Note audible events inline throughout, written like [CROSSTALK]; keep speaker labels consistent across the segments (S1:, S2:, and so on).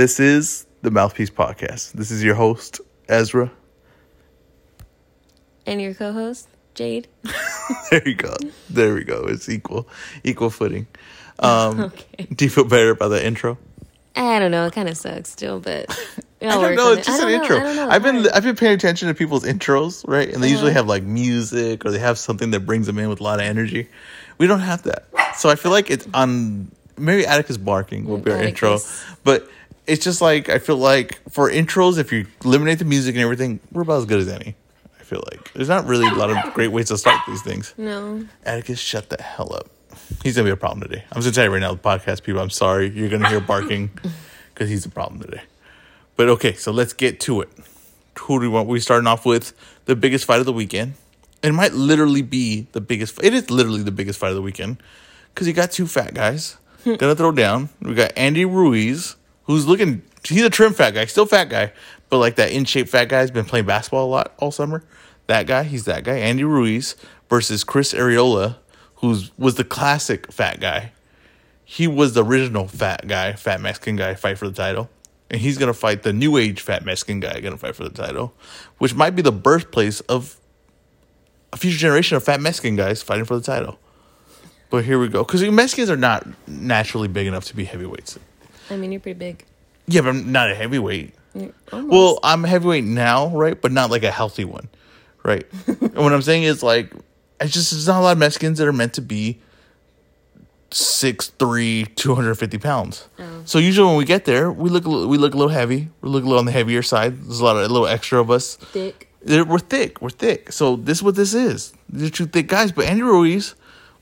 S1: This is the Mouthpiece Podcast. This is your host, Ezra.
S2: And your co-host, Jade. [LAUGHS]
S1: There you go. There we go. It's equal, equal footing. Um, [LAUGHS]
S2: Okay.
S1: Do you feel better about the intro?
S2: I don't know. It kind of sucks still, but [LAUGHS]
S1: I don't know. It's just an intro. I've been I've been paying attention to people's intros, right? And they usually
S2: Uh-huh.
S1: have like music or they have something that brings them in with a lot of energy. We don't have that, so I feel like it's on. Maybe Atticus barking will be our intro, but it's just like I feel like for intros, if you eliminate the music and everything, we're about as good as any. I feel like there's not really a lot of great ways to start these things.
S2: no.
S1: Atticus, shut the hell up. He's gonna be a problem today. I'm just gonna tell you right now, the podcast people. I'm sorry, you're gonna hear barking [LAUGHS] because he's a problem today. But okay, so let's get to it. Who do we want? We starting off with the biggest fight of the weekend. It might literally be the biggest. It is literally the biggest fight of the weekend because you got two fat guys [LAUGHS] gonna throw down. We got Andy Ruiz, who's looking. He's a trim fat guy, still fat guy, but like that in shape fat guy's been playing basketball a lot all summer. That guy, he's that guy. Andy Ruiz versus Chris Arreola, who's was the classic fat guy. He was the original fat guy, fat Mexican guy, fight for the title. And he's gonna fight the new age fat Mexican guy, gonna fight for the title, which might be the birthplace of a future generation of fat Mexican guys fighting for the title. But here we go, because Mexicans are not naturally big enough to be heavyweights.
S2: I mean, you're pretty big.
S1: Yeah, but I'm not a heavyweight.
S2: Almost.
S1: Well, I'm a heavyweight now, right? But not like a healthy one, right? [LAUGHS] and what I'm saying is like, it's just there's not a lot of Mexicans that are meant to be 6'3", 250 pounds. Oh. So usually when we get there, we look a little, we look a little heavy. We look a little on the heavier side. There's a lot of a little extra of us.
S2: thick.
S1: They're- We're thick. We're thick. So this is what this is. These are two thick guys. But Andy Ruiz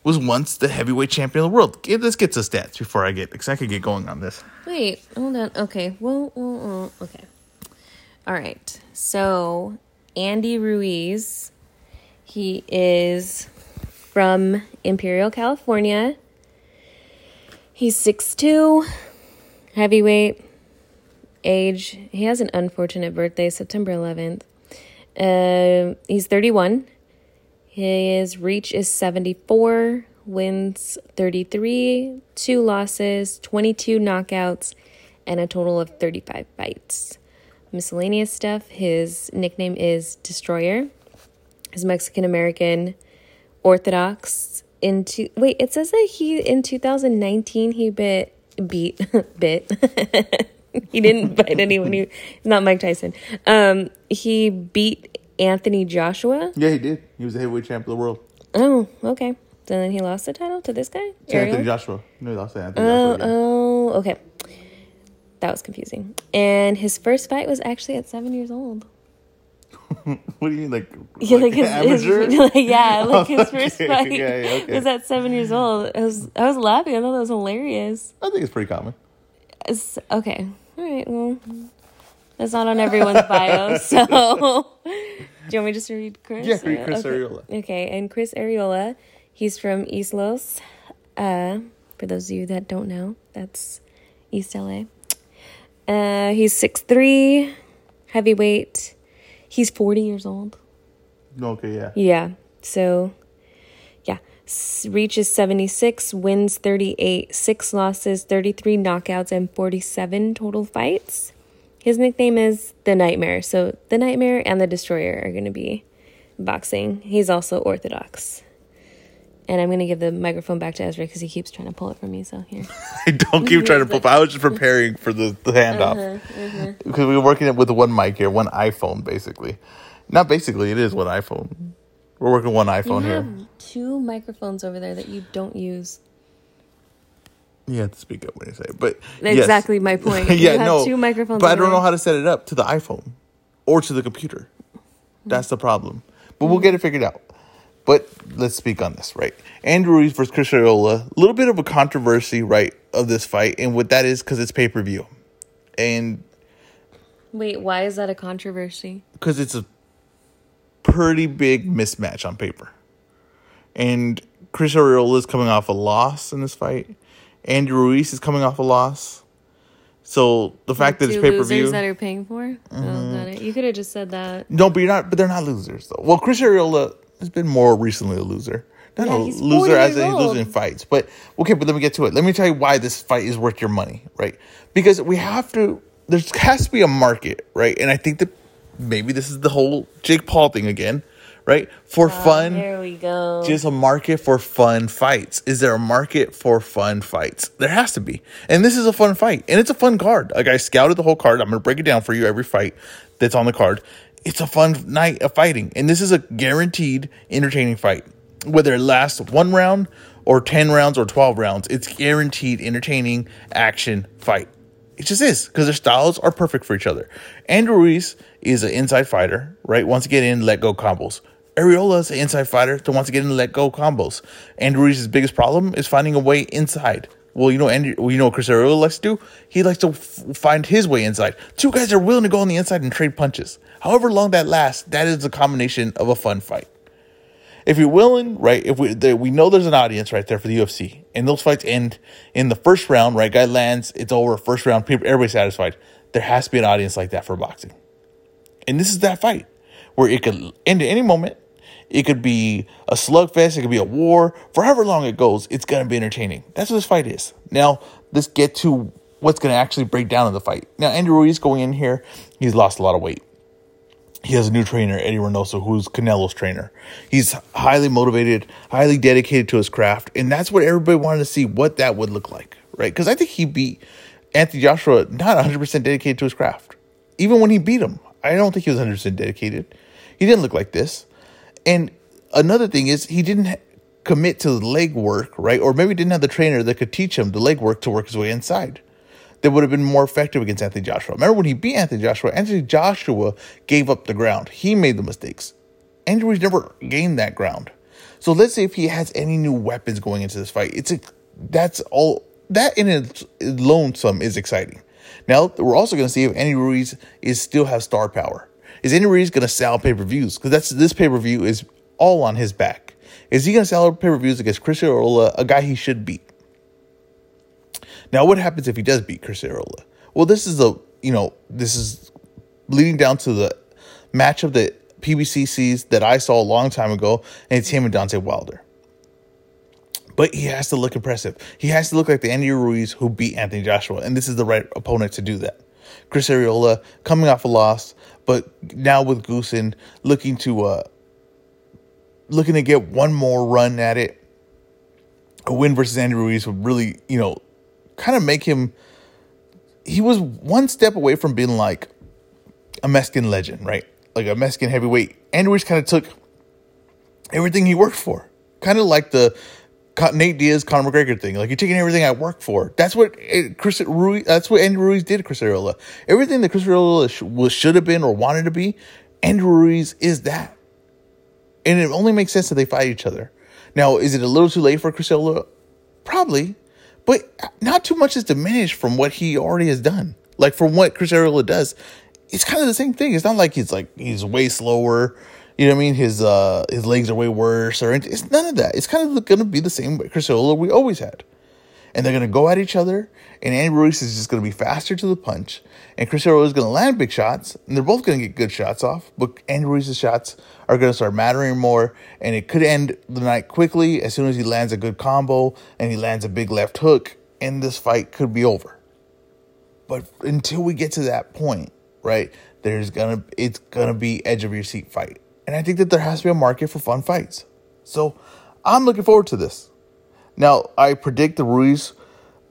S1: was once the heavyweight champion of the world. Let's get to stats before I get because I could get going on this.
S2: Wait, hold on. Okay. Well, well, well, okay. All right. So, Andy Ruiz, he is from Imperial, California. He's 6'2, heavyweight, age. He has an unfortunate birthday, September 11th. Uh, he's 31. His reach is 74, wins 33, two losses, 22 knockouts, and a total of 35 fights. Miscellaneous stuff. His nickname is Destroyer. He's Mexican American, Orthodox. Into wait, it says that he in 2019 he bit beat [LAUGHS] bit. [LAUGHS] he didn't bite anyone. He, he's not Mike Tyson. Um, he beat Anthony Joshua.
S1: Yeah, he did. He was the heavyweight champion of the world.
S2: Oh, okay. So then he lost the title to this guy?
S1: To Anthony Joshua. No, he lost to Anthony
S2: Oh,
S1: Joshua.
S2: oh, okay. That was confusing. And his first fight was actually at seven years old. [LAUGHS]
S1: What do you mean, like, [LAUGHS]
S2: Yeah,
S1: like,
S2: like his,
S1: amateur?
S2: his like, yeah, [LAUGHS] like his first
S1: Okay,
S2: fight
S1: yeah, yeah, okay.
S2: was at seven years old. I was I was laughing. I thought that was hilarious.
S1: I think it's pretty common.
S2: It's, okay, all right. Well, that's not on everyone's bio. So, do you want me just to read Chris?
S1: Yeah, read Chris
S2: okay.
S1: Arreola.
S2: Okay, and Chris Arreola, he's from East Los. Uh, for those of you that don't know, that's East LA. Uh, he's six three, heavyweight. He's 40 years old.
S1: Okay, yeah.
S2: Yeah. So, yeah. S- Reach is 76, wins 38, six losses, 33 knockouts, and 47 total fights. His nickname is The Nightmare. So, The Nightmare and The Destroyer are going to be boxing. He's also Orthodox. And I'm going to give the microphone back to Ezra because he keeps trying to pull it from me. So, here. [LAUGHS]
S1: I don't keep trying to pull. I was just preparing for the, the handoff
S2: Uh-huh,
S1: because we were working it with one mic here, one iPhone, basically. Not basically, it is one iPhone. We're working one
S2: You
S1: iPhone here.
S2: have two microphones over there that you don't use.
S1: You have to speak up when you say it, but yes.
S2: Exactly my [LAUGHS] point.
S1: yeah,
S2: you have
S1: no,
S2: two microphones
S1: but I don't know how to set it up to the iPhone or to the computer. That's the problem. But we'll get it figured out. But let's speak on this, right? Andrew Ruiz versus Chris Arreola. A little bit of a controversy, right, of this fight, and what that is because it's pay per view, and
S2: Wait, why is that a controversy?
S1: because it's a pretty big mismatch on paper. And Chris Arreola is coming off a loss in this fight. Andy Ruiz is coming off a loss. So the fact that it's pay per view
S2: that are paying for. Oh, got it. Mm-hmm. You could have just said that.
S1: No, but you're not. But they're not losers though. Well, Chris Arreola has been more recently a loser. Not
S2: Yeah,
S1: a loser as in losing fights. But okay, but let me get to it. Let me tell you why this fight is worth your money, right? Because we have to. There has to be a market, right? And I think that maybe this is the whole Jake Paul thing again, right? For oh, fun,
S2: There we go.
S1: just a market for fun fights. Is there a market for fun fights? There has to be. And this is a fun fight. And it's a fun card. Like I scouted the whole card. I'm going to break it down for you every fight that's on the card. It's a fun night of fighting. And this is a guaranteed entertaining fight. Whether it lasts one round or 10 rounds or 12 rounds, it's guaranteed entertaining action fight. It just is because their styles are perfect for each other. Andrew Ruiz is an inside fighter, right? Wants to get in, let go combos. Arreola is an inside fighter that wants to get in let go combos. Andrew Ruiz's biggest problem is finding a way inside. Well, you know, Andrew, well, you know what Chris Arreola likes to do? He likes to f- find his way inside. Two guys are willing to go on the inside and trade punches. However long that lasts, that is a combination of a fun fight if you're willing, right? If we there, we know there's an audience right there for the UFC, and those fights end in the first round, right? Guy lands, it's over. First round, people, everybody's satisfied. There has to be an audience like that for boxing, and this is that fight where it could end at any moment. It could be a slugfest. It could be a war. For however long it goes, it's gonna be entertaining. That's what this fight is. Now let's get to what's gonna actually break down in the fight. Now Andrew Ruiz going in here, he's lost a lot of weight he has a new trainer, Eddie Reynoso, who's Canelo's trainer. He's highly motivated, highly dedicated to his craft, and that's what everybody wanted to see what that would look like, right? Because I think he beat Anthony Joshua not 100% dedicated to his craft. Even when he beat him, I don't think he was 100% dedicated. He didn't look like this. And another thing is, he didn't commit to the leg work, right? Or maybe didn't have the trainer that could teach him the leg work to work his way inside that would have been more effective against Anthony Joshua. Remember when he beat Anthony Joshua? Anthony Joshua gave up the ground. He made the mistakes. Andrew Ruiz never gained that ground. So let's say if he has any new weapons going into this fight, it's a that's all that in its lonesome is exciting. Now we're also going to see if Andy Ruiz is still has star power. Is Andy Ruiz going to sell pay per views? Because that's this pay per view is all on his back. Is he going to sell pay per views against Chris Arreola, a guy he should beat? Now, what happens if he does beat Chris Arreola? Well, this is a you know this is leading down to the matchup that PBC sees that I saw a long time ago, and it's him and Deontay Wilder. But he has to look impressive. He has to look like the Andy Ruiz who beat Anthony Joshua, and this is the right opponent to do that. Chris Arreola coming off a loss, but now with Goossen looking to uh looking to get one more run at it. A win versus Andy Ruiz would really, you know, kind of make him. He was one step away from being like a Mexican legend, right? Like a Mexican heavyweight. Andy Ruiz kind of took everything he worked for, kind of like the Nate Diaz, Conor McGregor thing. Like you're taking everything I work for. That's what eh, Chris Ruiz. That's what Andy Ruiz did Chris Arreola. Everything that Chris Arreola sh- was should have been or wanted to be, Andy Ruiz is that. And it only makes sense that they fight each other. Now, is it a little too late for Chris Arreola? Probably, but not too much is diminished from what he already has done. Like from what Chris Arreola does, it's kind of the same thing. It's not like he's like he's way slower. You know what I mean? His uh his legs are way worse or. It's none of that. It's kind of going to be the same Chris Arreola we always had. And they're going to go at each other, and Andy Ruiz is just going to be faster to the punch, and Chris Arreola is going to land big shots, and they're both going to get good shots off. But Andy Ruiz's shots are going to start mattering more, and it could end the night quickly as soon as he lands a good combo and he lands a big left hook, and this fight could be over. But until we get to that point, right, there's gonna it's gonna be edge of your seat fight, and I think that there has to be a market for fun fights. So I'm looking forward to this. Now I predict the Ruiz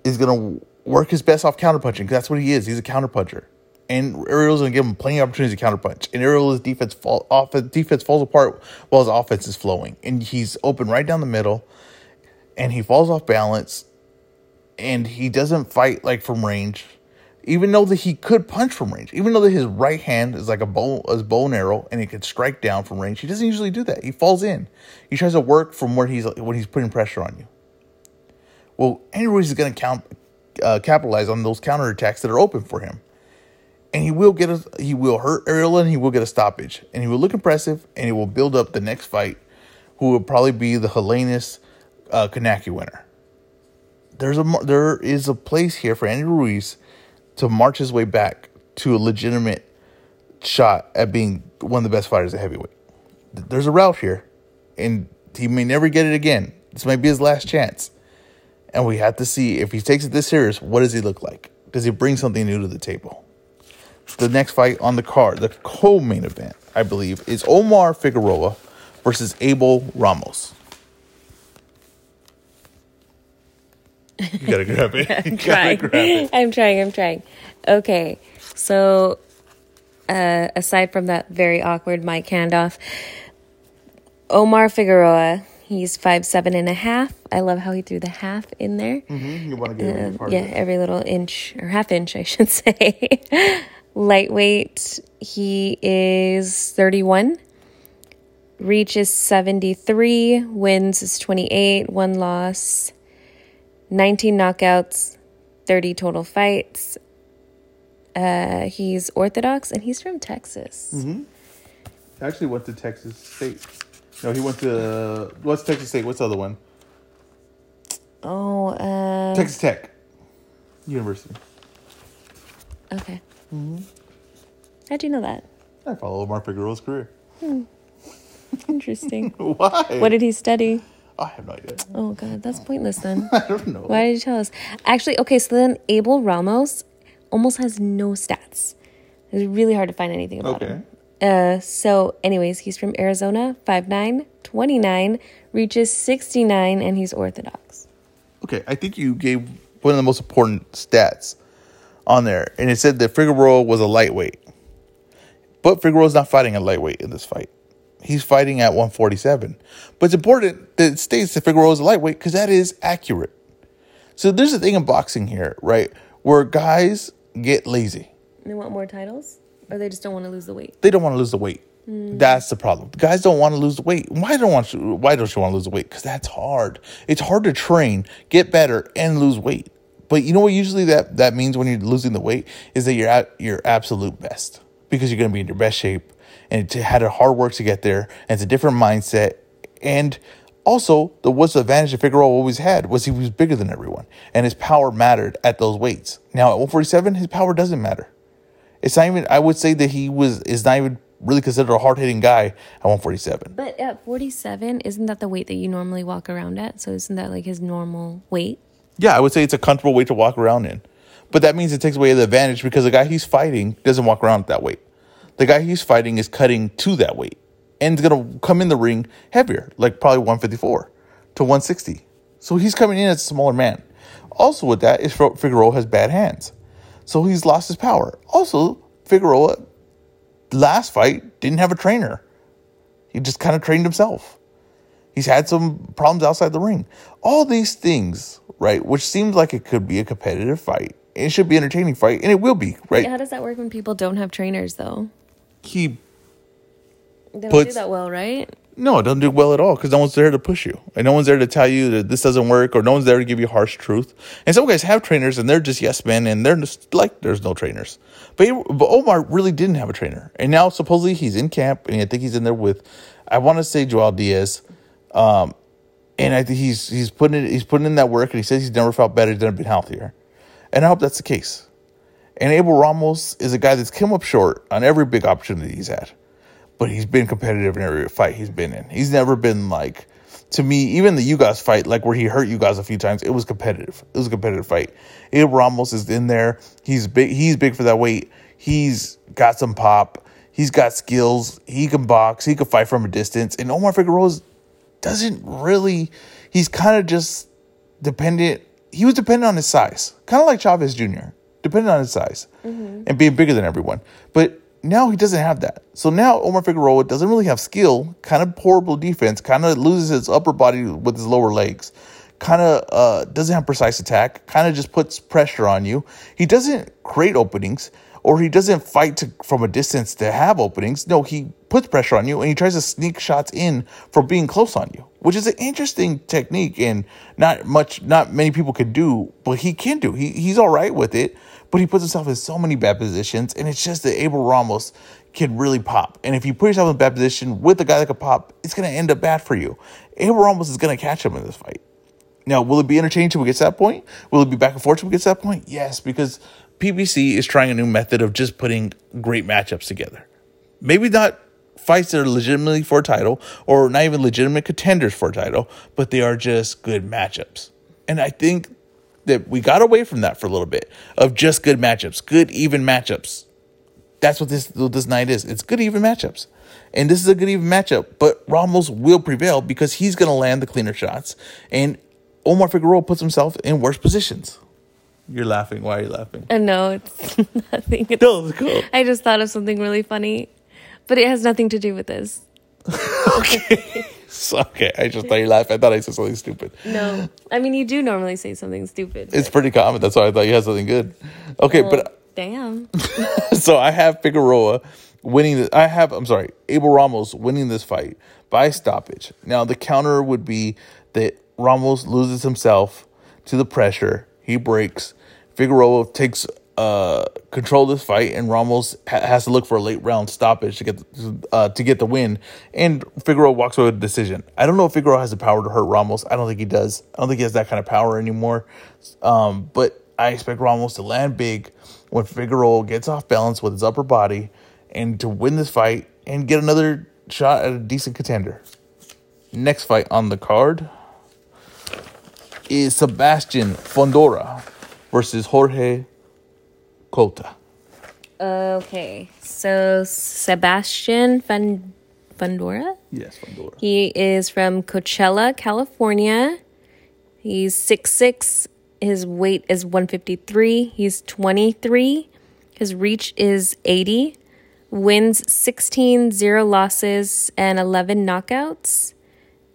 S1: is gonna work his best off counterpunching because that's what he is. He's a counterpuncher, and Ariel's gonna give him plenty of opportunities to counterpunch. And Ariel's defense fall offense defense falls apart while his offense is flowing, and he's open right down the middle, and he falls off balance, and he doesn't fight like from range even though that he could punch from range, even though that his right hand is like a bow, a bow and arrow, and he could strike down from range, he doesn't usually do that. He falls in. He tries to work from where he's when he's putting pressure on you. Well, Andy Ruiz is going to count, uh, capitalize on those counterattacks that are open for him, and he will get a he will hurt Arreola and he will get a stoppage, and he will look impressive, and he will build up the next fight, who will probably be the Helenius uh, Kownacki winner. There's a there is a place here for Andy Ruiz to march his way back to a legitimate shot at being one of the best fighters at heavyweight. There's a route here, and He may never get it again. This might be his last chance. And we have to see if he takes it this serious, what does he look like? Does he bring something new to the table? The next fight on the card, the co main event, I believe, is Omar Figueroa versus Abel Ramos. You gotta grab it. [LAUGHS]
S2: I'm trying.
S1: grab it.
S2: I'm trying. I'm trying. Okay. So, uh, aside from that very awkward mic handoff, Omar Figueroa, he's five seven and a half. I love how he threw the half in there.
S1: You want to get
S2: Um, yeah, every little inch or half inch, I should [LAUGHS] say. Lightweight, he is 31. Reach is 73. Wins is 28. One loss. 19 knockouts. 30 total fights. Uh, he's Orthodox and he's from Texas.
S1: Actually went to Texas State. No, he went to what's Texas State? What's the other one?
S2: Oh, uh,
S1: Texas Tech University.
S2: okay. Mm-hmm. How'd you know that?
S1: I follow Omar Figueroa's career.
S2: Interesting. [LAUGHS]
S1: Why?
S2: what did he study?
S1: I have no idea.
S2: Oh, God, that's pointless then. [LAUGHS]
S1: I don't know.
S2: Why did you tell us? Actually, okay, so then Abel Ramos almost has no stats. It's really hard to find anything about
S1: Okay.
S2: him. Uh, so, anyways, he's from Arizona, 5'9, 29, reaches 69, and he's Orthodox.
S1: Okay, I think you gave one of the most important stats on there, and it said that Figueroa was a lightweight. But Figueroa's not fighting a lightweight in this fight. He's fighting at 147. But it's important that it states that Figueroa is a lightweight because that is accurate. So there's a thing in boxing here, right, where guys get lazy.
S2: They want more titles? Or they just don't want to lose the weight?
S1: They don't want to lose the weight. Hmm. That's the problem. Guys don't want to lose the weight. Why don't want you, Why don't you want to lose the weight? Because that's hard. It's hard to train, get better, and lose weight. But you know what? Usually that that means when you're losing the weight is that you're at your absolute best because you're going to be in your best shape, and it had a hard work to get there. And it's a different mindset, and also the what's the advantage that Figueroa always had was he was bigger than everyone, and his power mattered at those weights. Now at 147, his power doesn't matter. It's not even. I would say that he was is not even really considered a hard hitting guy at 147.
S2: But at 47, isn't that the weight that you normally walk around at? So isn't that like his normal weight?
S1: Yeah, I would say it's a comfortable weight to walk around in, but that means it takes away the advantage because the guy he's fighting doesn't walk around at that weight. The guy he's fighting is cutting to that weight and is gonna come in the ring heavier, like probably 154 to 160. So he's coming in as a smaller man. Also, with that is Figueroa has bad hands, so he's lost his power. Also, Figueroa last fight didn't have a trainer. He just kind of trained himself. He's had some problems outside the ring. All these things, right, which seems like it could be a competitive fight. It should be an entertaining fight, and it will be, right?
S2: How does that work when people don't have trainers, though?
S1: He
S2: They don't do that well, right?
S1: no, it doesn't do well at all because no one's there to push you, and no one's there to tell you that this doesn't work, or no one's there to give you harsh truth. And some guys have trainers, and they're just yes men, and they're just like there's no trainers. But, but Omar really didn't have a trainer, and now supposedly he's in camp, and I think he's in there with, I want to say Joel Diaz, um, and I think he's he's putting it, he's putting in that work, and he says he's never felt better, he's never been healthier, and I hope that's the case. And Abel Ramos is a guy that's come up short on every big opportunity he's had. But he's been competitive in every fight he's been in. He's never been like, to me, even the you guys fight, like where he hurt you guys a few times, it was competitive. It was a competitive fight. Abel Ramos is in there. He's big. He's big for that weight. He's got some pop. He's got skills. He can box. He can fight from a distance. And Omar Figueroa doesn't really. He's kind of just dependent. He was dependent on his size, kind of like Chavez Jr. Dependent on his size and being bigger than everyone. But now he doesn't have that. So now Omar Figueroa doesn't really have skill. Kind of horrible defense. Kind of loses his upper body with his lower legs. Kind of uh, doesn't have precise attack. Kind of just puts pressure on you. He doesn't create openings or he doesn't fight to, from a distance to have openings. No, he puts pressure on you and he tries to sneak shots in for being close on you, which is an interesting technique and not much, not many people can do, but he can do. He, he's all right with it, but he puts himself in so many bad positions. And it's just that Abel Ramos can really pop. And if you put yourself in a bad position with a guy that can pop, it's going to end up bad for you. Abel Ramos is going to catch him in this fight. Now, will it be entertaining till we get to that point? Will it be back and forth till we get to that point? Yes, because PBC is trying a new method of just putting great matchups together. Maybe not fights that are legitimately for a title or not even legitimate contenders for a title, but they are just good matchups. And I think that we got away from that for a little bit of just good matchups, good even matchups. That's what this this night is. It's good even matchups. And this is a good even matchup, but Ramos will prevail because he's going to land the cleaner shots and Omar Figueroa puts himself in worse positions. You're laughing. Why are you laughing?
S2: Uh, no, it's [LAUGHS] nothing. It's,
S1: No, it's cool.
S2: I just thought of something really funny, but it has nothing to do with this. [LAUGHS] Okay.
S1: So, [LAUGHS] okay, I just thought you laughed. I thought I said something stupid.
S2: No, I mean you do normally say something stupid.
S1: It's pretty common. That's why I thought you had something good. Okay,
S2: Well,
S1: but
S2: damn.
S1: so I have Figueroa winning. The, I have I'm sorry, Abel Ramos winning this fight by stoppage. Now the counter would be that Ramos loses himself to the pressure. He breaks. Figueroa takes uh, control of this fight, and Ramos ha- has to look for a late round stoppage to get the, uh, to get the win. And Figueroa walks away with a decision. I don't know if Figueroa has the power to hurt Ramos. I don't think he does. I don't think he has that kind of power anymore. Um, but I expect Ramos to land big when Figueroa gets off balance with his upper body and to win this fight and get another shot at a decent contender. Next fight on the card is Sebastian Fundora versus Jorge Cota.
S2: Okay, so Sebastian Fun Fundora.
S1: Yes.
S2: He is from Coachella, California. He's 6'6. His weight is 153. He's 23. His reach is 80. Wins 16, 0 losses, and 11 knockouts.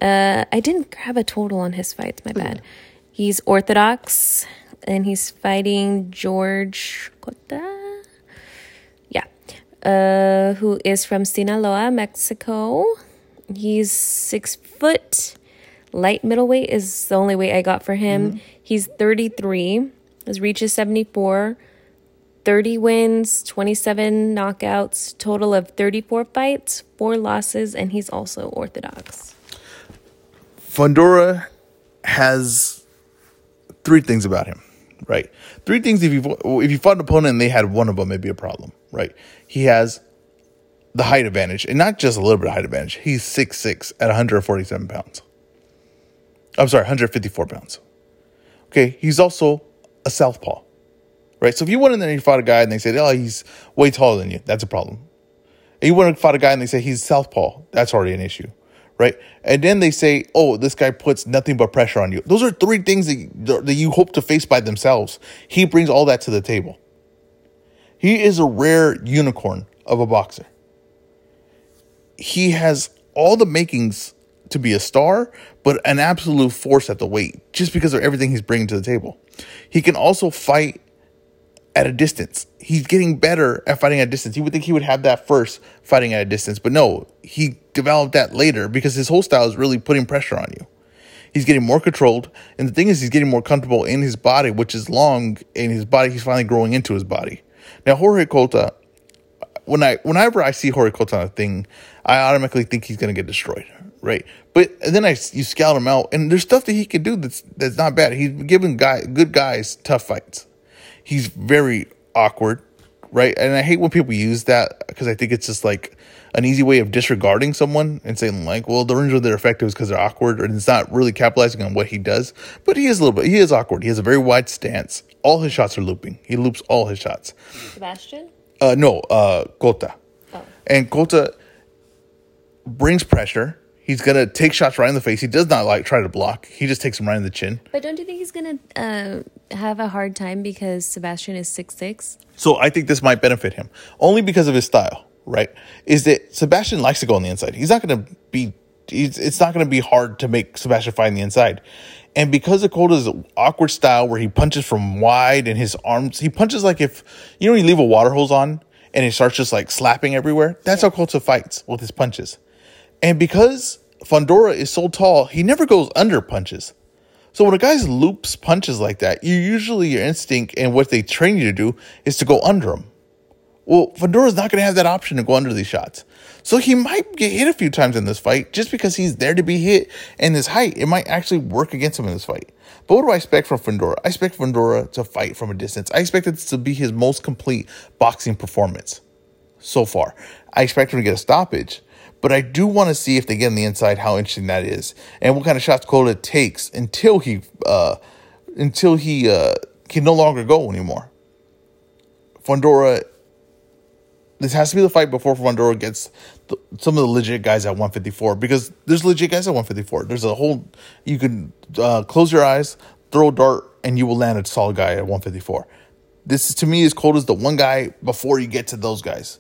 S2: Uh, I didn't grab a total on his fights, my bad. He's Orthodox and he's fighting George Cota. Yeah. Uh, who is from Sinaloa, Mexico. He's six foot. Light middleweight is the only weight I got for him. He's 33. His reach is 74. 30 wins, 27 knockouts, total of 34 fights, four losses, and he's also Orthodox.
S1: Fundora has three things about him, right? Three things. If you if you fought an opponent and they had one of them, it'd be a problem, right? He has the height advantage, and not just a little bit of height advantage. He's six six at 147 pounds. I'm sorry, 154 pounds. Okay, he's also a southpaw, right? So if you went in there and you fought a guy and they said, "Oh, he's way taller than you," that's a problem. And you went and fought a guy and they say he's southpaw, that's already an issue, right? And then they say, "Oh, this guy puts nothing but pressure on you." Those are three things that you, that you hope to face by themselves. He brings all that to the table. He is a rare unicorn of a boxer. He has all the makings to be a star, but an absolute force at the weight just because of everything he's bringing to the table. He can also fight at a distance. He's getting better at fighting at a distance. You would think he would have that first fighting at a distance, but no, he developed that later because his whole style is really putting pressure on you. He's getting more controlled, and the thing is, he's getting more comfortable in his body, which is long in his body. He's finally growing into his body. Now, Jorge Cota, when I whenever I see Jorge Cota on a thing, I automatically think he's gonna get destroyed, right? But then I you scout him out, and there's stuff that he can do that's that's not bad. He's giving guy good guys tough fights. He's very awkward, right? And I hate when people use that because I think it's just like an easy way of disregarding someone and saying like, well, the reason they're effective is because they're awkward, and it's not really capitalizing on what he does. But he is a little bit. He is awkward. He has a very wide stance. All his shots are looping. He loops all his shots.
S2: Sebastian?
S1: Uh, no, uh, Cota.
S2: Oh.
S1: And Cota brings pressure. He's gonna take shots right in the face. He does not like try to block. He just takes them right in the chin.
S2: But don't you think he's gonna uh, have a hard time because Sebastian is six six?
S1: So I think this might benefit him only because of his style. Right? Is that Sebastian likes to go on the inside. He's not gonna be. He's, it's not gonna be hard to make Sebastian fight on the inside. And because of Cota's awkward style, where he punches from wide and his arms, he punches like if you know you leave a water hose on and it starts just like slapping everywhere. That's how Cota fights with his punches. And because Fundora is so tall, he never goes under punches. So when a guy's loops punches like that, you usually your instinct and what they train you to do is to go under them. Well, Fundora's not going to have that option to go under these shots. So he might get hit a few times in this fight just because he's there to be hit and his height. It might actually work against him in this fight. But what do I expect from Fundora? I expect Fundora to fight from a distance. I expect it to be his most complete boxing performance so far. I expect him to get a stoppage, But I do want to see if they get on the inside how interesting that is and what kind of shots Cota takes until he uh, until he uh, can no longer go anymore. Fundora, this has to be the fight before Fundora gets the, some of the legit guys at 154 because there's legit guys at 154. There's a whole you can uh, close your eyes, throw a dart, and you will land a solid guy at 154. This is, to me as cold as the one guy before you get to those guys.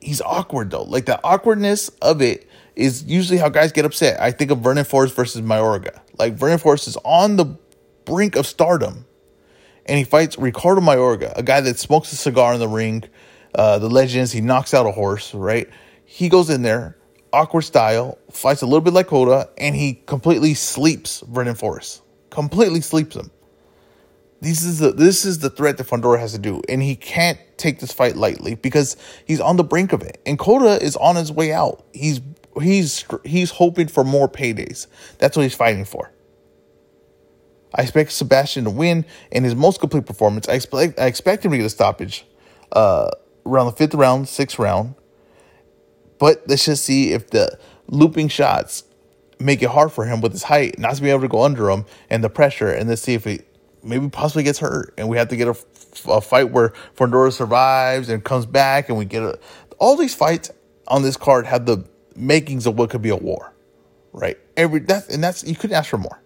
S1: He's awkward though. Like the awkwardness of it is usually how guys get upset. I think of Vernon Forrest versus Mayorga. Like Vernon Forrest is on the brink of stardom, and he fights Ricardo Mayorga, a guy that smokes a cigar in the ring. Uh, the legends, he knocks out a horse, right? He goes in there, awkward style, fights a little bit like Cota, and he completely sleeps Vernon Forrest. Completely sleeps him. This is the this is the threat that Fundora has to do, and he can't take this fight lightly because he's on the brink of it. And Cota is on his way out. He's he's he's hoping for more paydays. That's what he's fighting for. I expect Sebastian to win in his most complete performance. I expect I expect him to get a stoppage uh, around the fifth round, sixth round. But let's just see if the looping shots make it hard for him with his height not to be able to go under him and the pressure, and let's see if he maybe possibly gets hurt, and we have to get a, a fight where Fundora survives and comes back, and we get a. All these fights on this card have the makings of what could be a war, right? Every that's and that's you couldn't ask for more.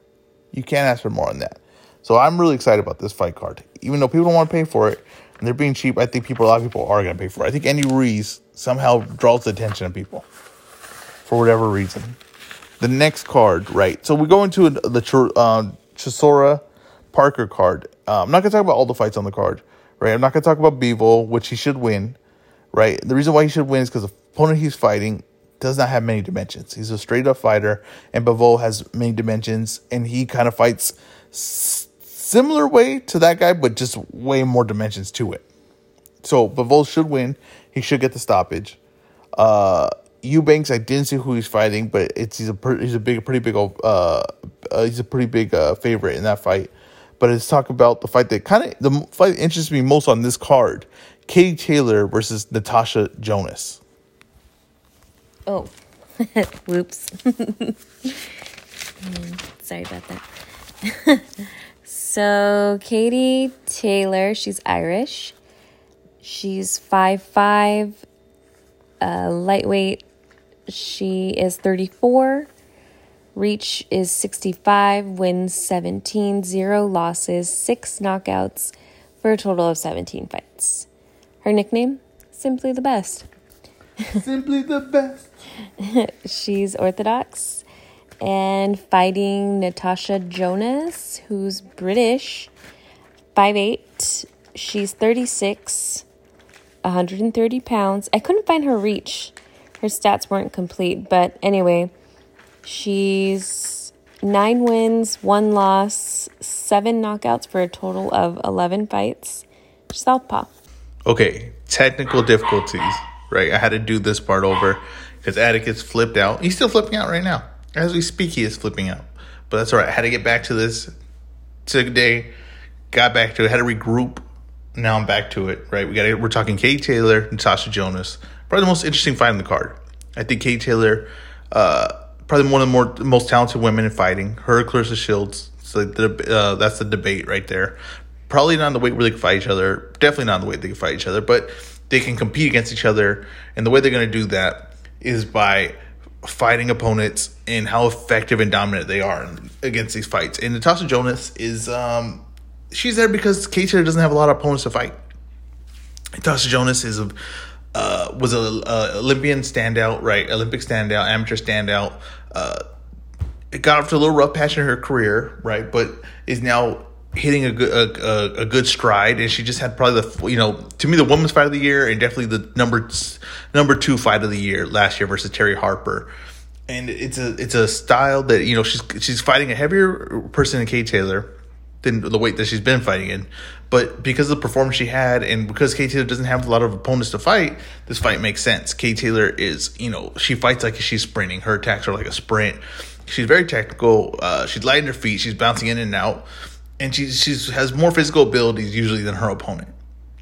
S1: You can't ask for more than that. So I'm really excited about this fight card, even though people don't want to pay for it and they're being cheap. I think people, a lot of people are going to pay for it. I think Andy Ruiz somehow draws the attention of people for whatever reason. The next card, right? So we go into the uh, Chisora Parker card. Uh, I'm not going to talk about all the fights on the card, right? I'm not going to talk about Bivol, which he should win, right? The reason why he should win is because the opponent he's fighting does not have many dimensions. He's a straight up fighter, and Bivol has many dimensions, and he kind of fights s- similar way to that guy, but just way more dimensions to it. So Bivol should win. He should get the stoppage. Uh, Eubanks, I didn't see who he's fighting, but it's he's a he's a big, pretty big, uh, uh he's a pretty big uh, favorite in that fight. But let's talk about the fight that kind of the fight that interests me most on this card: Katie Taylor versus Natasha Jonas.
S2: Oh, [LAUGHS] whoops! [LAUGHS] Sorry about that. [LAUGHS] so Katie Taylor, she's Irish. She's five five, uh, lightweight. She is thirty four. Reach is 65, wins 17, 0 losses, 6 knockouts for a total of 17 fights. Her nickname? Simply the best. [LAUGHS]
S1: Simply the best.
S2: She's Orthodox and fighting Natasha Jonas, who's British, 5'8. She's 36, 130 pounds. I couldn't find her reach. Her stats weren't complete, but anyway, She's nine wins, one loss, seven knockouts for a total of 11 fights. Southpaw.
S1: Okay, technical difficulties, right? I had to do this part over because Atticus flipped out. He's still flipping out right now. As we speak, he is flipping out. But that's all right. I had to get back to this today. Got back to it. Had to regroup. Now I'm back to it, right? We got. We're talking Kate Taylor, Natasha Jonas. Probably the most interesting fight in the card. I think Kate Taylor. Uh, probably one of the more most talented women in fighting. Her, Claressa Shields. So the, uh, that's the debate right there. Probably not the weight where they can fight each other. Definitely not the way they can fight each other, but they can compete against each other. And the way they're going to do that is by fighting opponents and how effective and dominant they are against these fights. And Natasha Jonas is um, she's there because Kate doesn't have a lot of opponents to fight. Natasha Jonas is a uh, was a, a, Olympian standout, right? Olympic standout, amateur standout. Uh, it got off to a little rough patch in her career, right? But is now hitting a good a, a, good stride, and she just had probably the you know to me the women's fight of the year, and definitely the number number two fight of the year last year versus Terri Harper. And it's a it's a style that you know she's she's fighting a heavier person than Kate Taylor than the weight that she's been fighting in. But because of the performance she had, and because Kate Taylor doesn't have a lot of opponents to fight, this fight makes sense. Kate Taylor is, you know, she fights like she's sprinting. Her attacks are like a sprint. She's very technical. Uh, she's light in her feet. She's bouncing in and out, and she she's has more physical abilities usually than her opponent.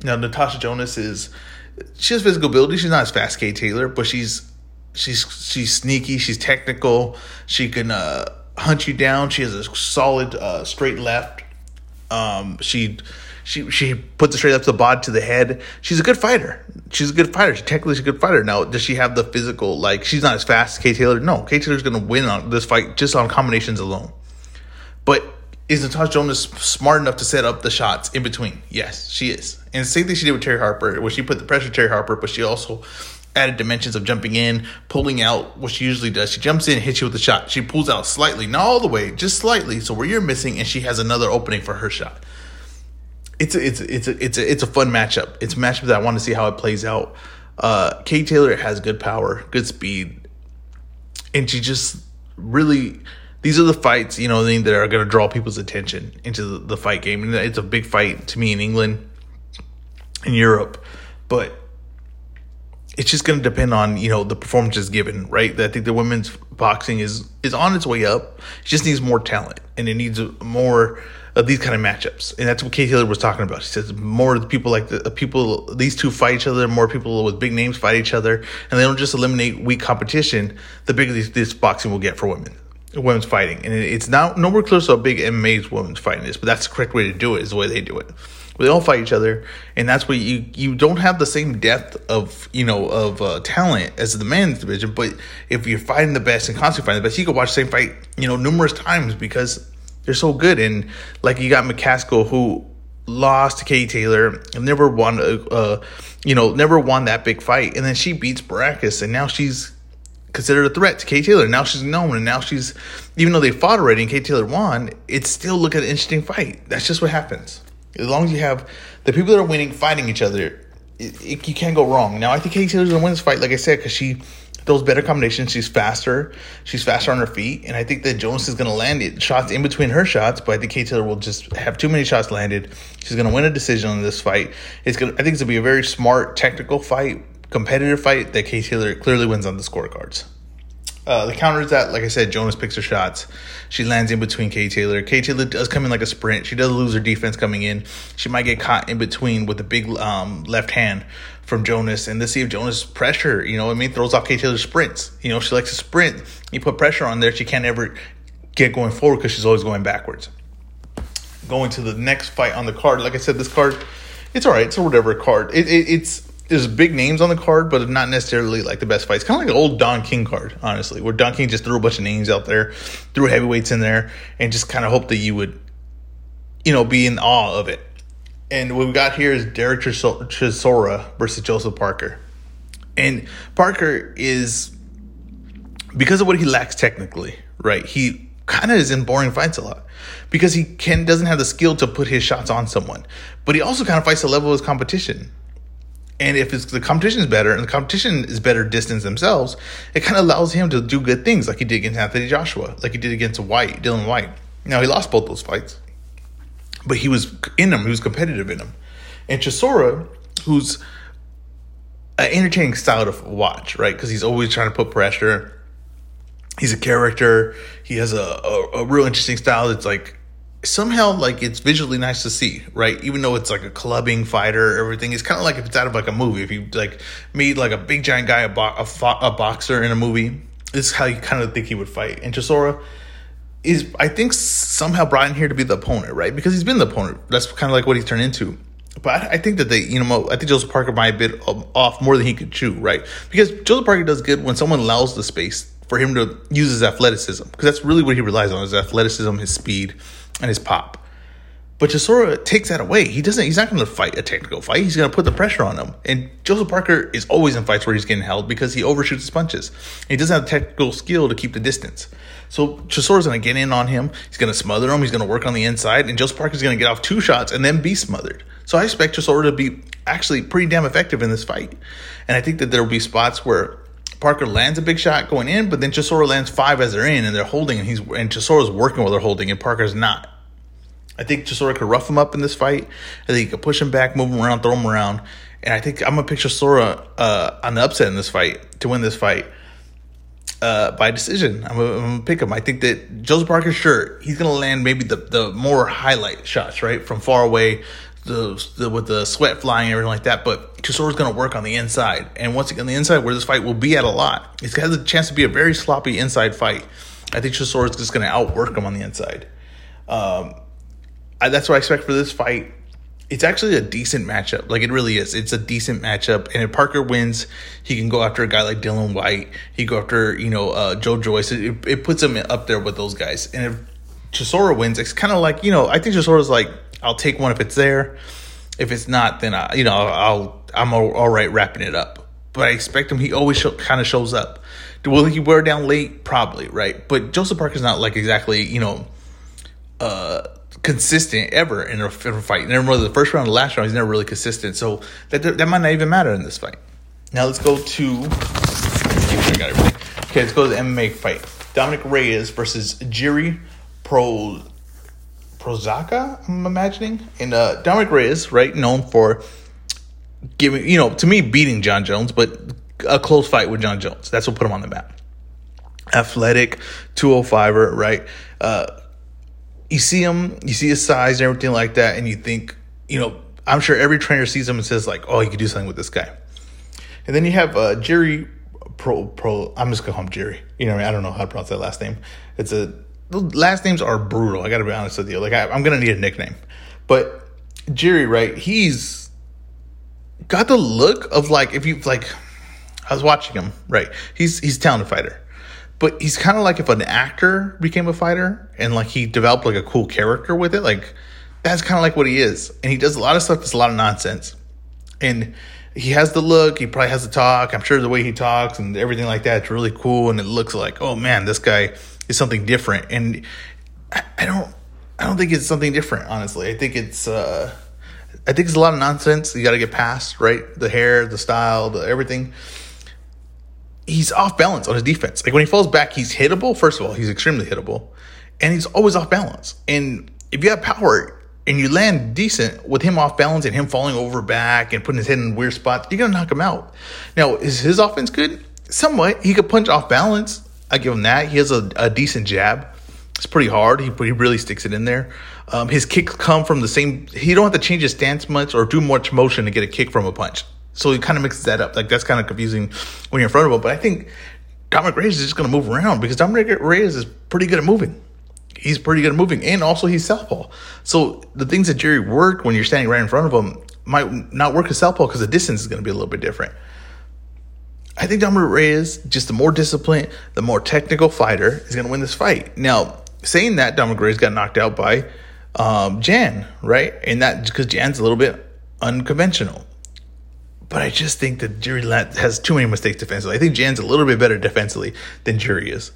S1: Now Natasha Jonas is she has physical ability. She's not as fast as Kate Taylor, but she's she's she's sneaky. She's technical. She can uh, hunt you down. She has a solid uh, straight left. Um, she she she puts a straight left to the body to the head. She's a good fighter. She's a good fighter. She technically she's a good fighter. Now, does she have the physical? Like she's not as fast as Kate Taylor. No, Kate Taylor's gonna win on this fight just on combinations alone. But is Natasha Jonas smart enough to set up the shots in between? Yes, she is. And the same thing she did with Terri Harper, where she put the pressure on Terri Harper, but she also added dimensions of jumping in, pulling out what she usually does. She jumps in, hits you with a shot. She pulls out slightly, not all the way, just slightly. So where you're missing, and she has another opening for her shot. It's a, it's a, it's a, it's a, it's a fun matchup. It's a matchup that I want to see how it plays out. Uh, Kate Taylor has good power, good speed, and she just really these are the fights you know that are going to draw people's attention into the, the fight game and it's a big fight to me in england in europe but it's just going to depend on you know the performances given right? I think the women's boxing is is on its way up. It just needs more talent and it needs more of these kind of matchups and that's what Kate Taylor was talking about. She says more people like the people these two fight each other more people with big names fight each other and they don't just eliminate weak competition. The bigger this, this boxing will get for women women's fighting, and it's not nowhere close to how big MMA's women's fighting is, but that's the correct way to do it. Is the way they do it. They all fight each other, and that's where you you don't have the same depth of you know of uh, talent as the men's division. But if you're fighting the best and constantly fighting the best, you can watch the same fight you know numerous times because they're so good. And like you got McCaskill who lost to Katie Taylor and never won a, uh, you know never won that big fight, and then she beats Braekhus, and now she's considered a threat to Kate Taylor. Now she's known, and now she's, even though they fought already and Kate Taylor won, it's still look at an interesting fight. That's just what happens. As long as you have the people that are winning fighting each other, it, it, you can't go wrong. Now I think Kate Taylor's gonna win this fight, like I said, because she throws better combinations. She's faster. She's faster on her feet, and I think that Jones is gonna land it shots in between her shots. But I think Kate Taylor will just have too many shots landed. She's gonna win a decision on this fight. It's gonna. I think it's gonna be a very smart, technical fight competitive fight that Kate Taylor clearly wins on the scorecards. Uh, the counter is that, like I said, Jonas picks her shots. She lands in between Kate Taylor. Kate Taylor does come in like a sprint. She does lose her defense coming in. She might get caught in between with a big um, left hand from Jonas. And to see if Jonas pressure, you know, I mean, throws off Kate Taylor's sprints. You know, she likes to sprint. You put pressure on there, she can't ever get going forward because she's always going backwards. Going to the next fight on the card, like I said, this card, it's all right. It's a whatever card. It, it, it's there's big names on the card, but not necessarily like the best fights. Kind of like an old Don King card, honestly, where Don King just threw a bunch of names out there, threw heavyweights in there, and just kind of hoped that you would, you know, be in awe of it. And what we got here is Derek Chisora versus Joseph Parker. And Parker is, because of what he lacks technically, right? He kind of is in boring fights a lot because he can doesn't have the skill to put his shots on someone, but he also kind of fights the level of his competition. And if it's, the competition is better and the competition is better distance themselves, it kind of allows him to do good things like he did against Anthony Joshua, like he did against Whyte, Dillian Whyte. Now he lost both those fights, but he was in them. He was competitive in them. And Chisora, who's an entertaining style to watch, right? Because he's always trying to put pressure. He's a character. He has a, a, a real interesting style. It's like somehow like it's visually nice to see, right? Even though it's like a clubbing fighter, everything. It's kind of like if it's out of like a movie. If you like made like a big giant guy a, bo- a, fo- a boxer in a movie, this is how you kind of think he would fight. And Chisora is, I think, somehow brought in here to be the opponent, right? Because he's been the opponent. That's kind of like what he's turned into. But I, think that they, you know, I think Joseph Parker might bit off more than he could chew, right? Because Joseph Parker does good when someone allows the space for him to use his athleticism, because that's really what he relies on: his athleticism, his speed and his pop. But Chisora takes that away. He doesn't. He's not going to fight a technical fight. He's going to put the pressure on him. And Joseph Parker is always in fights where he's getting held because he overshoots his punches. He doesn't have the technical skill to keep the distance. So Chisora's going to get in on him. He's going to smother him. He's going to work on the inside, and Joseph Parker's going to get off two shots and then be smothered. So I expect Chisora to be actually pretty damn effective in this fight. And I think that there will be spots where Parker lands a big shot going in, but then Chisora lands five as they're in, and they're holding, and he's and Chisora's working while they're holding, and Parker's not. I think Chisora could rough him up in this fight. I think he could push him back, move him around, throw him around, and I think I'm gonna pick Chisora uh, on the upset in this fight to win this fight uh, by decision. I'm gonna, I'm gonna, pick him. I think that Joseph Parker, sure, he's gonna land maybe the the more highlight shots, right, from far away, the, the with the sweat flying and everything like that. But Chisora's going to work on the inside, and once again, on the inside where this fight will be at a lot, it has a chance to be a very sloppy inside fight. I think Chisora's just going to outwork him on the inside. Um, I, that's what I expect for this fight. It's actually a decent matchup. Like it really is. It's a decent matchup. And if Parker wins, he can go after a guy like Dillian Whyte. He go after you know uh, Joe Joyce. It, it puts him up there with those guys. And if Chisora wins, it's kind of like you know I think Chisora's like I'll take one if it's there. If it's not, then I, you know I'll I'm all, right wrapping it up. But I expect him. He always kind of shows up. Will he wear down late? Probably, right? But Joseph Parker's not like exactly you know uh, consistent ever in a, in a fight. Never really the first round, the last round, he's never really consistent. So that that might not even matter in this fight. Now let's go to. Okay, let's go to the MMA fight. Dominic Reyes versus Jiri Pro Prochazka, I'm imagining. And uh, Dominic Reyes, right, known for giving, you know, to me, beating Jon Jones, but a close fight with Jon Jones. That's what put him on the map. Athletic, 205er, right? Uh, you see him, you see his size and everything like that, and you think, you know, I'm sure every trainer sees him and says like, "Oh, you could do something with this guy." And then you have uh, Jerry Pro Pro. I'm just gonna call him Jerry. You know, I, mean? I don't know how to pronounce that last name. It's a the last names are brutal. I got to be honest with you. Like I, I'm gonna need a nickname, but Jerry, right? He's got the look of like if you like. I was watching him, right? He's he's talented fighter but he's kind of like if an actor became a fighter and like he developed like a cool character with it like that's kind of like what he is and he does a lot of stuff that's a lot of nonsense and he has the look he probably has the talk i'm sure the way he talks and everything like that it's really cool and it looks like oh man this guy is something different and i, I don't i don't think it's something different honestly i think it's uh i think it's a lot of nonsense you got to get past right the hair the style the everything he's off balance on his defense. Like when he falls back, he's hittable. First of all, he's extremely hittable, and he's always off balance. And if you have power and you land decent with him off balance and him falling over back and putting his head in weird spots, you're gonna knock him out. Now, is his offense good? Somewhat. He could punch off balance. I give him that. He has a, a decent jab. It's pretty hard. He, he really sticks it in there. Um, his kicks come from the same. He don't have to change his stance much or do much motion to get a kick from a punch. So he kind of mixes that up. Like that's kind of confusing when you're in front of him. But I think Dominic Reyes is just going to move around because Dominic Reyes is pretty good at moving. He's pretty good at moving, and also he's southpaw. So the things that Jerry worked when you're standing right in front of him might not work as southpaw because the distance is going to be a little bit different. I think Dominic Reyes, just the more disciplined, the more technical fighter, is going to win this fight. Now, saying that, Dominic Reyes got knocked out by um, Jan, right? And that because Jan's a little bit unconventional. But I just think that Jerry has too many mistakes defensively. I think Jan's a little bit better defensively than Jerry is.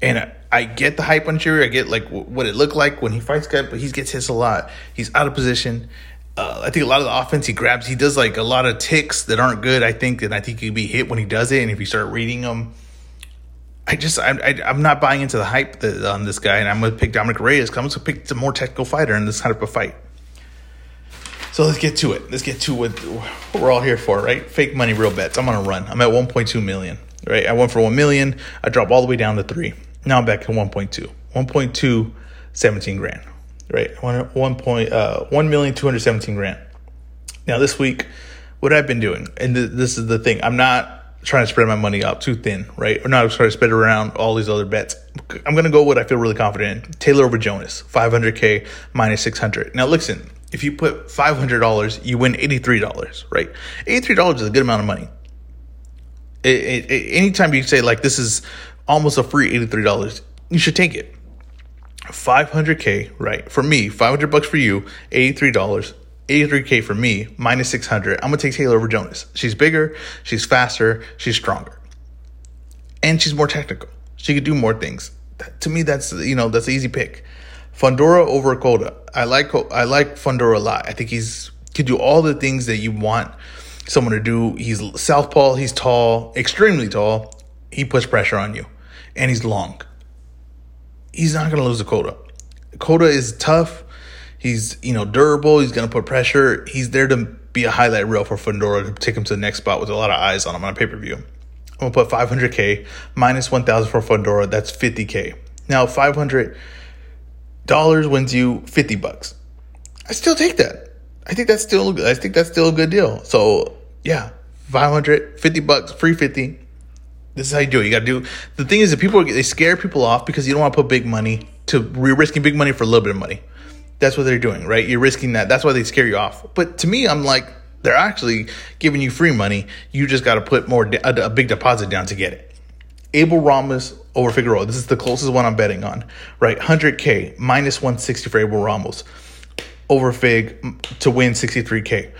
S1: And I, I get the hype on Jerry. I get like w- what it looked like when he fights guys, but he gets hits a lot. He's out of position. Uh, I think a lot of the offense he grabs, he does like a lot of ticks that aren't good. I think, and I think he'd be hit when he does it. And if you start reading them, I just I, I am not buying into the hype that, on this guy, and I'm gonna pick Dominic Reyes. I'm gonna pick the more technical fighter in this kind of a fight. So let's get to it. Let's get to what, what we're all here for, right? Fake money, real bets. I'm on a run. I'm at 1.2 million, right? I went for 1 million. I dropped all the way down to three. Now I'm back at 1.2. 1.2, 17 grand, right? 1, 1, point, uh, 1 million, 217 grand. Now this week, what I've been doing, and th- this is the thing, I'm not trying to spread my money out too thin, right? I'm not trying to spread it around all these other bets. I'm to go what I feel really confident in. Taylor over Jonas, 500K minus 600. Now listen, if you put $500, you win $83, right? $83 is a good amount of money. It, it, it, anytime you say, like, this is almost a free $83, you should take it. 500K, right? For me, 500 bucks for you, $83. 83K for me, minus 600. I'm to take Taylor over Jonas. She's bigger, she's faster, she's stronger. And she's more technical. She could do more things. to me, that's, you know, that's an easy pick. Fundora over Cota. I like I like Fundora a lot. I think he's could do all the things that you want someone to do. He's southpaw. He's tall, extremely tall. He puts pressure on you, and he's long. He's not going to lose to Cota. Cota is tough. He's you know durable. He's going to put pressure. He's there to be a highlight reel for Fundora to take him to the next spot with a lot of eyes on him on a pay per view. I'm gonna put 500k minus 1,000 for Fundora. That's 50k. Now 500 dollars wins you 50 bucks. I still take that. I think that's still I think that's still a good deal. So yeah, 500, 50 bucks, free 50. This is how you do it. You got to do the thing is that people they scare people off because you don't want to put big money to you're risking big money for a little bit of money. That's what they're doing, right? You're risking that. That's why they scare you off. But to me, I'm like they're actually giving you free money. You just got to put more a, a big deposit down to get it. Abel Ramos over Figueroa. This is the closest one I'm betting on, right? 100K minus 160 for Abel Ramos over Fig to win 63K.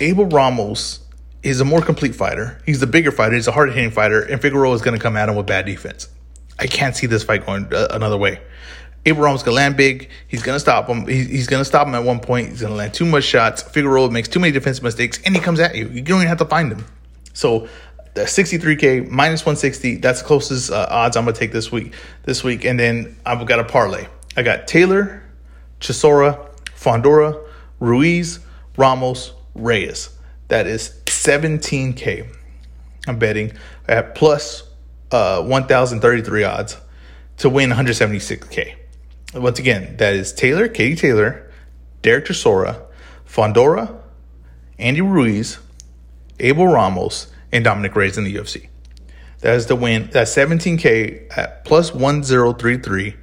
S1: Abel Ramos is a more complete fighter. He's the bigger fighter. He's a hard hitting fighter, and Figueroa is going to come at him with bad defense. I can't see this fight going uh, another way. Abel Ramos going to land big. He's going to stop him. He's, he's going to stop him at one point. He's going to land too much shots. Figueroa makes too many defensive mistakes, and he comes at you. You don't even have to find him. So the 63k minus 160 that's the closest uh, odds i'm gonna take this week this week and then i've got a parlay i got taylor chisora fundora ruiz ramos reyes that is 17k i'm betting at plus uh, 1033 odds to win 176k once again that is taylor katie taylor derek chisora fundora andy ruiz abel ramos and Dominic Reyes in the UFC. That is the win. That's 17K at plus 1033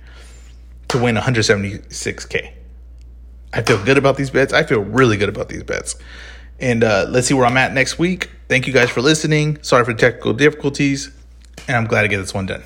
S1: to win 176K. I feel good about these bets. I feel really good about these bets. And uh, let's see where I'm at next week. Thank you guys for listening. Sorry for technical difficulties. And I'm glad to get this one done.